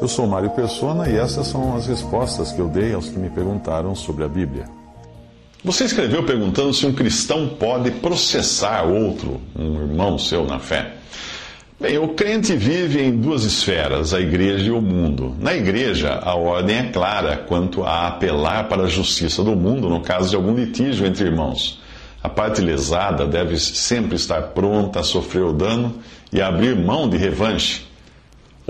Eu sou Mário Persona e essas são as respostas que eu dei aos que me perguntaram sobre a Bíblia. Você escreveu perguntando se um cristão pode processar outro, um irmão seu na fé. Bem, o crente vive em duas esferas, a igreja e o mundo. Na igreja, a ordem é clara quanto a apelar para a justiça do mundo no caso de algum litígio entre irmãos. A parte lesada deve sempre estar pronta a sofrer o dano e abrir mão de revanche.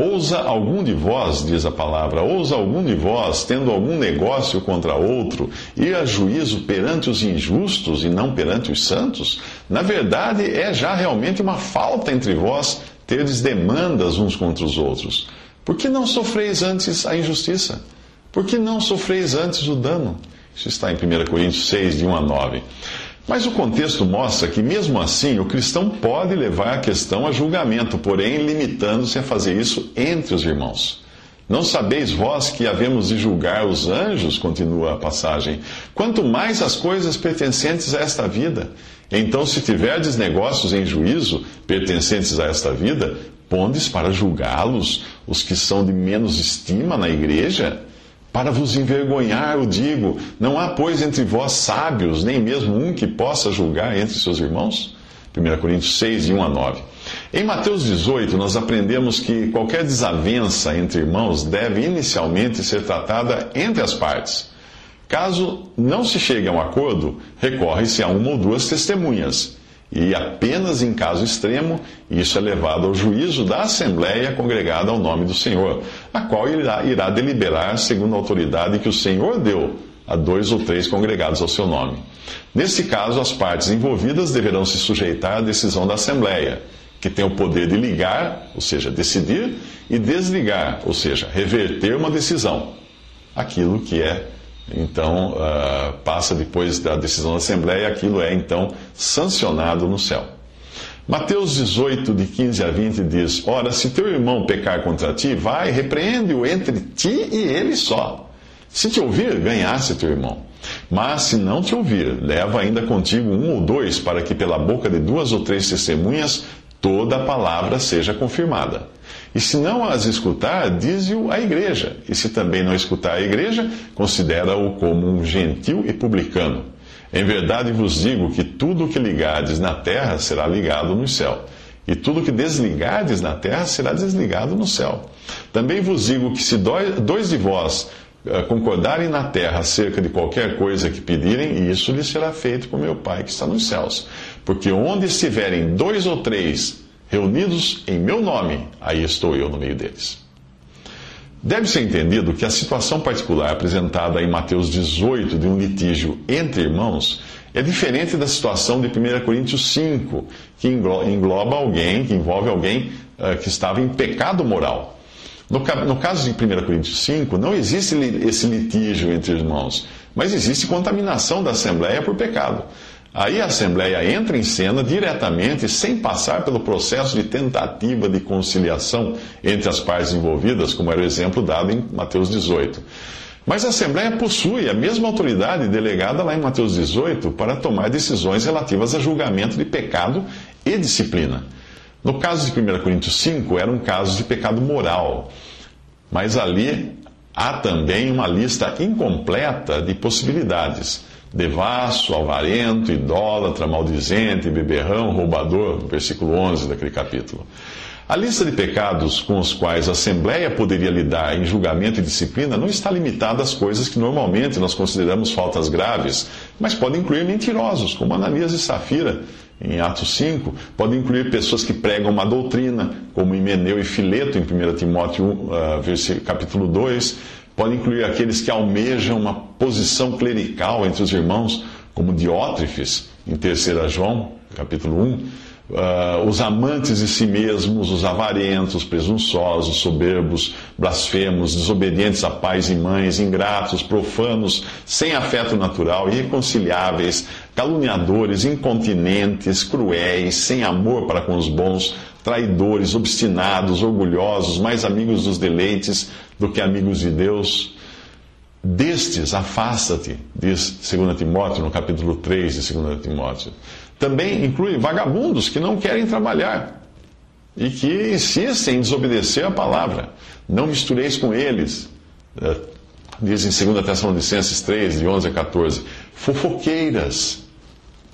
Ousa algum de vós, diz a palavra, ousa algum de vós, tendo algum negócio contra outro, ir a juízo perante os injustos e não perante os santos? Na verdade, é já realmente uma falta entre vós terdes demandas uns contra os outros. Por que não sofreis antes a injustiça? Por que não sofreis antes o dano? Isso está em 1 Coríntios 6, de 1 a 9. Mas o contexto mostra que, mesmo assim, o cristão pode levar a questão a julgamento, porém limitando-se a fazer isso entre os irmãos. Não sabeis vós que havemos de julgar os anjos? Continua a passagem. Quanto mais as coisas pertencentes a esta vida. Então, se tiverdes negócios em juízo pertencentes a esta vida, pondes para julgá-los os que são de menos estima na igreja? Para vos envergonhar, eu digo: não há, pois, entre vós sábios, nem mesmo um que possa julgar entre seus irmãos? 1 Coríntios 6, de 1 a 9. Em Mateus 18, nós aprendemos que qualquer desavença entre irmãos deve inicialmente ser tratada entre as partes. Caso não se chegue a um acordo, recorre-se a uma ou duas testemunhas. E apenas em caso extremo, isso é levado ao juízo da Assembleia congregada ao nome do Senhor, a qual irá, irá deliberar segundo a autoridade que o Senhor deu a dois ou três congregados ao seu nome. Nesse caso, as partes envolvidas deverão se sujeitar à decisão da Assembleia, que tem o poder de ligar, ou seja, decidir, e desligar, ou seja, reverter uma decisão, aquilo que é então, uh, passa depois da decisão da Assembleia, aquilo é então sancionado no céu. Mateus 18, de 15 a 20 diz: Ora, se teu irmão pecar contra ti, vai, repreende-o entre ti e ele só. Se te ouvir, ganhasse teu irmão. Mas se não te ouvir, leva ainda contigo um ou dois, para que pela boca de duas ou três testemunhas toda a palavra seja confirmada. E se não as escutar, dize-o à igreja. E se também não escutar a igreja, considera-o como um gentil e publicano. Em verdade vos digo que tudo o que ligardes na terra será ligado no céu, e tudo o que desligardes na terra será desligado no céu. Também vos digo que se dois de vós eh, concordarem na terra acerca de qualquer coisa que pedirem, isso lhes será feito por meu Pai que está nos céus. Porque onde estiverem dois ou três reunidos em meu nome, aí estou eu no meio deles. Deve ser entendido que a situação particular apresentada em Mateus 18 de um litígio entre irmãos é diferente da situação de 1 Coríntios 5, que engloba alguém, que envolve alguém uh, que estava em pecado moral. No, no caso de 1 Coríntios 5, não existe esse litígio entre irmãos, mas existe contaminação da Assembleia por pecado. Aí a Assembleia entra em cena diretamente, sem passar pelo processo de tentativa de conciliação entre as partes envolvidas, como era o exemplo dado em Mateus 18. Mas a Assembleia possui a mesma autoridade delegada lá em Mateus 18 para tomar decisões relativas a julgamento de pecado e disciplina. No caso de 1 Coríntios 5, era um caso de pecado moral. Mas ali há também uma lista incompleta de possibilidades devasso, avarento, idólatra, maldizente, beberrão, roubador, versículo 11 daquele capítulo. A lista de pecados com os quais a Assembleia poderia lidar em julgamento e disciplina não está limitada às coisas que normalmente nós consideramos faltas graves, mas pode incluir mentirosos, como Ananias e Safira, em Atos 5, pode incluir pessoas que pregam uma doutrina, como Himeneu e Fileto, em 1 Timóteo uh, capítulo 2, Pode incluir aqueles que almejam uma posição clerical entre os irmãos, como Diótrefes, em 3 João, capítulo 1. Uh, ah, os amantes de si mesmos, os avarentos, presunçosos, soberbos, blasfemos, desobedientes a pais e mães, ingratos, profanos, sem afeto natural, irreconciliáveis, caluniadores, incontinentes, cruéis, sem amor para com os bons, traidores, obstinados, orgulhosos, mais amigos dos deleites do que amigos de Deus. Destes, afasta-te, diz 2 Timóteo, no capítulo 3 de 2 Timóteo. Também inclui vagabundos que não querem trabalhar. e que insistem em desobedecer a palavra. Não mistureis com eles. É, diz em 2 Tessalonicenses 3, de 11 a 14. Fofoqueiras.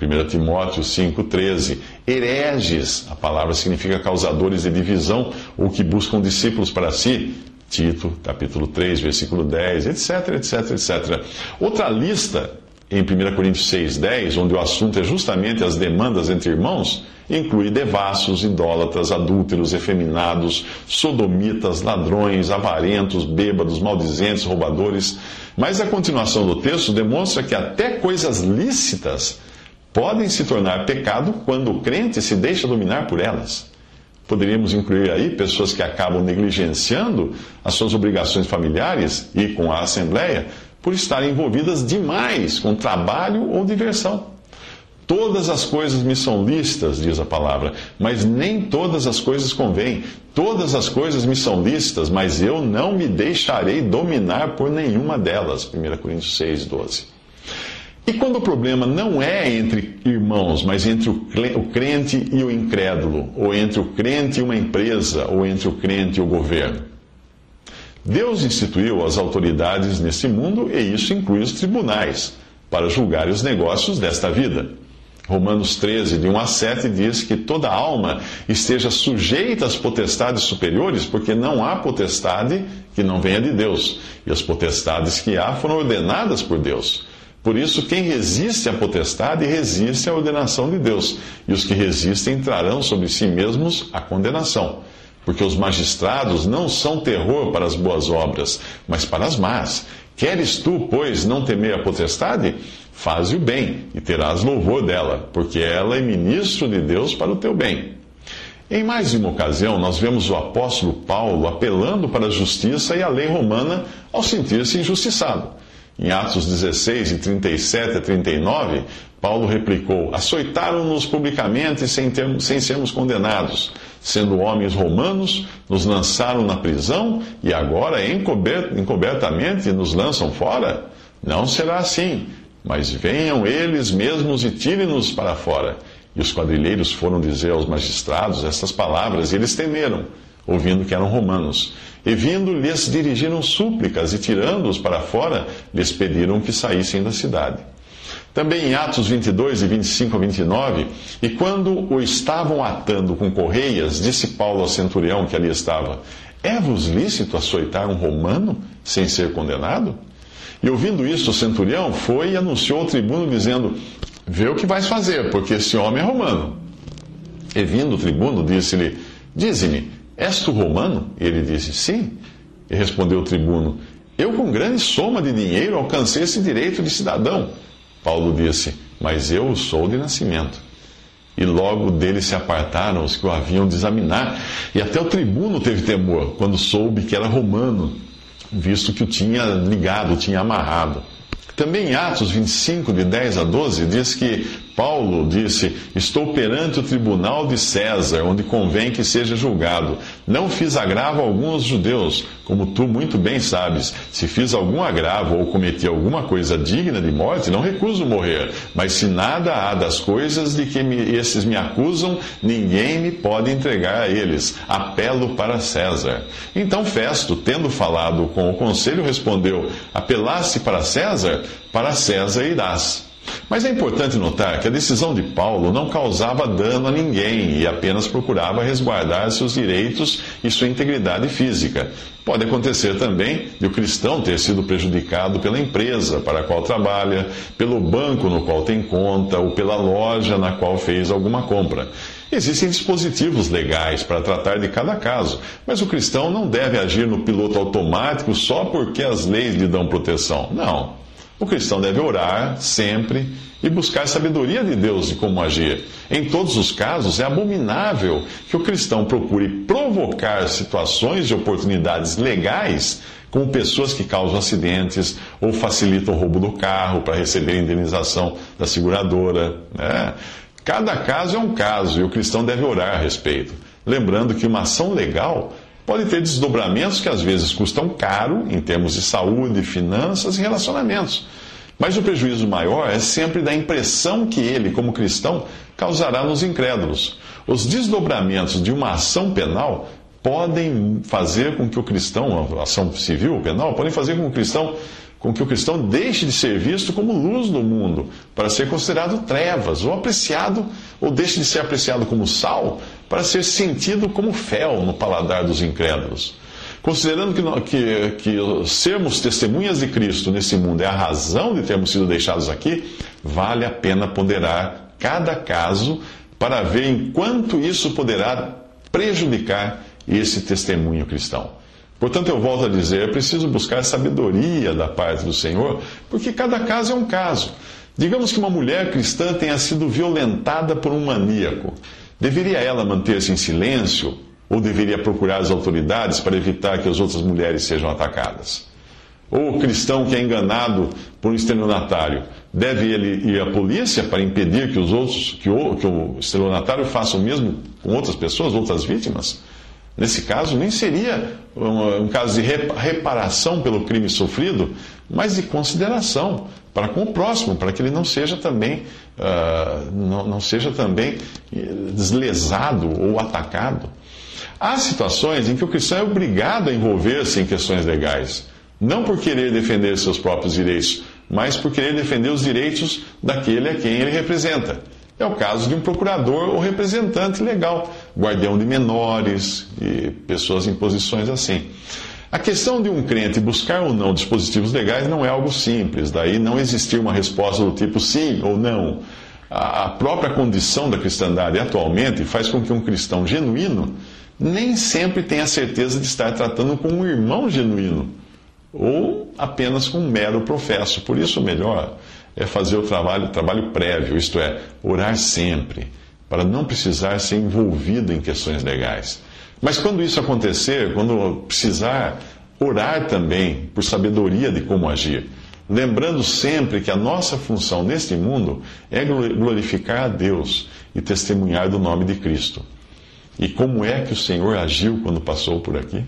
1 Timóteo 5,13. Hereges, a palavra significa causadores de divisão ou que buscam discípulos para si. Tito, capítulo 3, versículo 10, etc, etc, etc. Outra lista, em 1 Coríntios 6, 10, onde o assunto é justamente as demandas entre irmãos, inclui devassos, idólatras, adúlteros, efeminados, sodomitas, ladrões, avarentos, bêbados, maldizentes, roubadores. Mas a continuação do texto demonstra que até coisas lícitas podem se tornar pecado quando o crente se deixa dominar por elas. Poderíamos incluir aí pessoas que acabam negligenciando as suas obrigações familiares e com a Assembleia por estarem envolvidas demais com trabalho ou diversão. Todas as coisas me são lícitas, diz a palavra, mas nem todas as coisas convêm. Todas as coisas me são lícitas, mas eu não me deixarei dominar por nenhuma delas. 1 Coríntios 6, 12. E quando o problema não é entre irmãos, mas entre o crente e o incrédulo, ou entre o crente e uma empresa, ou entre o crente e o governo? Deus instituiu as autoridades nesse mundo e isso inclui os tribunais para julgar os negócios desta vida. Romanos 13, de 1 a 7, diz que toda alma esteja sujeita às potestades superiores, porque não há potestade que não venha de Deus, e as potestades que há foram ordenadas por Deus. Por isso, quem resiste à potestade resiste à ordenação de Deus, e os que resistem trarão sobre si mesmos a condenação. Porque os magistrados não são terror para as boas obras, mas para as más. Queres tu, pois, não temer a potestade? Faze o bem, e terás louvor dela, porque ela é ministro de Deus para o teu bem. Em mais de uma ocasião, nós vemos o apóstolo Paulo apelando para a justiça e a lei romana ao sentir-se injustiçado. Em Atos 16, de 37 a 39, Paulo replicou: Açoitaram-nos publicamente sem, termos, sem sermos condenados. Sendo homens romanos, nos lançaram na prisão e agora encobertamente nos lançam fora? Não será assim, mas venham eles mesmos e tirem-nos para fora. E os quadrilheiros foram dizer aos magistrados estas palavras e eles temeram, ouvindo que eram romanos. E vindo, lhes dirigiram súplicas, e tirando-os para fora, lhes pediram que saíssem da cidade. Também em Atos 22, e 25 a 29, e quando o estavam atando com correias, disse Paulo ao centurião que ali estava: É-vos lícito açoitar um romano sem ser condenado? E ouvindo isso, o centurião foi e anunciou ao tribuno, dizendo: Vê o que vais fazer, porque esse homem é romano. E vindo o tribuno, disse-lhe: Dize-me, És tu romano? E ele disse: Sim. E respondeu o tribuno: Eu, com grande soma de dinheiro, alcancei esse direito de cidadão. Paulo disse: Mas eu sou de nascimento. E logo dele se apartaram os que o haviam de examinar. E até o tribuno teve temor, quando soube que era romano, visto que o tinha ligado, o tinha amarrado. Também em Atos 25, de 10 a 12, diz que Paulo disse: Estou perante o tribunal de César, onde convém que seja julgado. Não fiz agravo a alguns judeus, como tu muito bem sabes. Se fiz algum agravo ou cometi alguma coisa digna de morte, não recuso morrer. Mas se nada há das coisas de que me, esses me acusam, ninguém me pode entregar a eles. Apelo para César. Então Festo, tendo falado com o conselho, respondeu: Apelaste para César? Para César irás. Mas é importante notar que a decisão de Paulo não causava dano a ninguém e apenas procurava resguardar seus direitos e sua integridade física. Pode acontecer também de o cristão ter sido prejudicado pela empresa para a qual trabalha, pelo banco no qual tem conta ou pela loja na qual fez alguma compra. Existem dispositivos legais para tratar de cada caso, mas o cristão não deve agir no piloto automático só porque as leis lhe dão proteção. Não. O cristão deve orar sempre e buscar sabedoria de Deus de como agir. Em todos os casos, é abominável que o cristão procure provocar situações de oportunidades legais com pessoas que causam acidentes ou facilitam o roubo do carro para receber indenização da seguradora. Né? Cada caso é um caso e o cristão deve orar a respeito. Lembrando que uma ação legal pode ter desdobramentos que às vezes custam caro em termos de saúde, finanças e relacionamentos. Mas o prejuízo maior é sempre da impressão que ele, como cristão, causará nos incrédulos. Os desdobramentos de uma ação penal podem fazer com que o cristão, a ação civil ou penal, podem fazer com que o cristão com que o cristão deixe de ser visto como luz do mundo, para ser considerado trevas, ou apreciado, ou deixe de ser apreciado como sal, para ser sentido como fel no paladar dos incrédulos. Considerando que, que, que sermos testemunhas de Cristo nesse mundo é a razão de termos sido deixados aqui, vale a pena ponderar cada caso para ver em quanto isso poderá prejudicar esse testemunho cristão. Portanto, eu volto a dizer, é preciso buscar sabedoria da parte do Senhor, porque cada caso é um caso. Digamos que uma mulher cristã tenha sido violentada por um maníaco. Deveria ela manter-se em silêncio ou deveria procurar as autoridades para evitar que as outras mulheres sejam atacadas? Ou o cristão que é enganado por um estelionatário, deve ele ir à polícia para impedir que os outros, que o, que o estelionatário faça o mesmo com outras pessoas, outras vítimas? Nesse caso, nem seria um, um, caso de reparação pelo crime sofrido, mas de consideração para com o próximo, para que ele não seja também, uh, não, não seja também deslesado ou atacado. Há situações em que o cristão é obrigado a envolver-se em questões legais, não por querer defender seus próprios direitos, mas por querer defender os direitos daquele a quem ele representa. É o caso de um procurador ou representante legal, guardião de menores e pessoas em posições assim. A questão de um crente buscar ou não dispositivos legais não é algo simples, daí não existir uma resposta do tipo sim ou não. A própria condição da cristandade atualmente faz com que um cristão genuíno nem sempre tenha certeza de estar tratando com um irmão genuíno ou apenas com um mero professo. Por isso, melhor é fazer o trabalho, trabalho prévio, isto é, orar sempre, para não precisar ser envolvido em questões legais. Mas quando isso acontecer, quando precisar, orar também por sabedoria de como agir. Lembrando sempre que a nossa função neste mundo é glorificar a Deus e testemunhar do nome de Cristo. E como é que o Senhor agiu quando passou por aqui?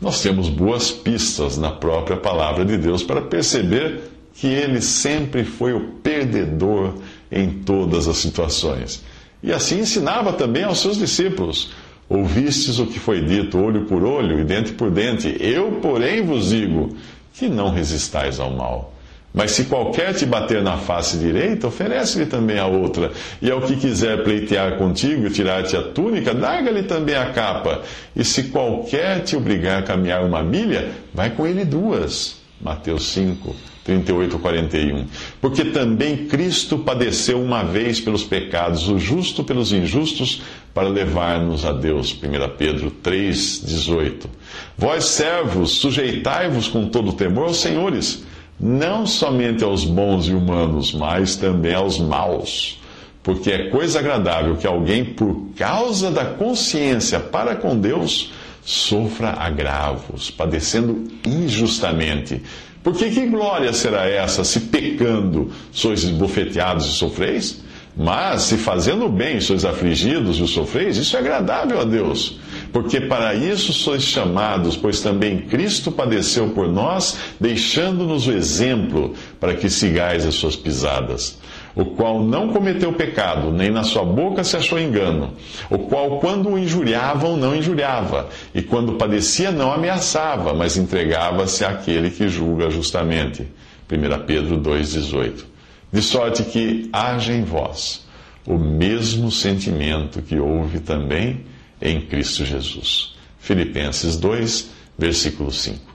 Nós temos boas pistas na própria palavra de Deus para perceber que ele sempre foi o perdedor em todas as situações. E assim ensinava também aos seus discípulos: Ouvistes o que foi dito, olho por olho e dente por dente. Eu, porém, vos digo que não resistais ao mal. Mas se qualquer te bater na face direita, oferece-lhe também a outra. E ao que quiser pleitear contigo e tirar-te a túnica, larga-lhe também a capa. E se qualquer te obrigar a caminhar uma milha, vai com ele duas. Mateus 5, 38 41. Porque também Cristo padeceu uma vez pelos pecados, o justo pelos injustos, para levar-nos a Deus. 1 Pedro 3, 18. Vós, servos, sujeitai-vos com todo temor aos senhores, não somente aos bons e humanos, mas também aos maus. Porque é coisa agradável que alguém, por causa da consciência para com Deus, sofra agravos, padecendo injustamente. Porque que glória será essa se pecando sois esbofeteados e sofreis? Mas se fazendo bem sois afligidos e sofreis, isso é agradável a Deus. Porque para isso sois chamados, pois também Cristo padeceu por nós, deixando-nos o exemplo para que sigais as suas pisadas o qual não cometeu pecado, nem na sua boca se achou engano, o qual, quando o injuriavam, não injuriava, e quando padecia, não ameaçava, mas entregava-se àquele que julga justamente. 1 Pedro 2,18. De sorte que haja em vós o mesmo sentimento que houve também em Cristo Jesus. Filipenses 2, versículo 5.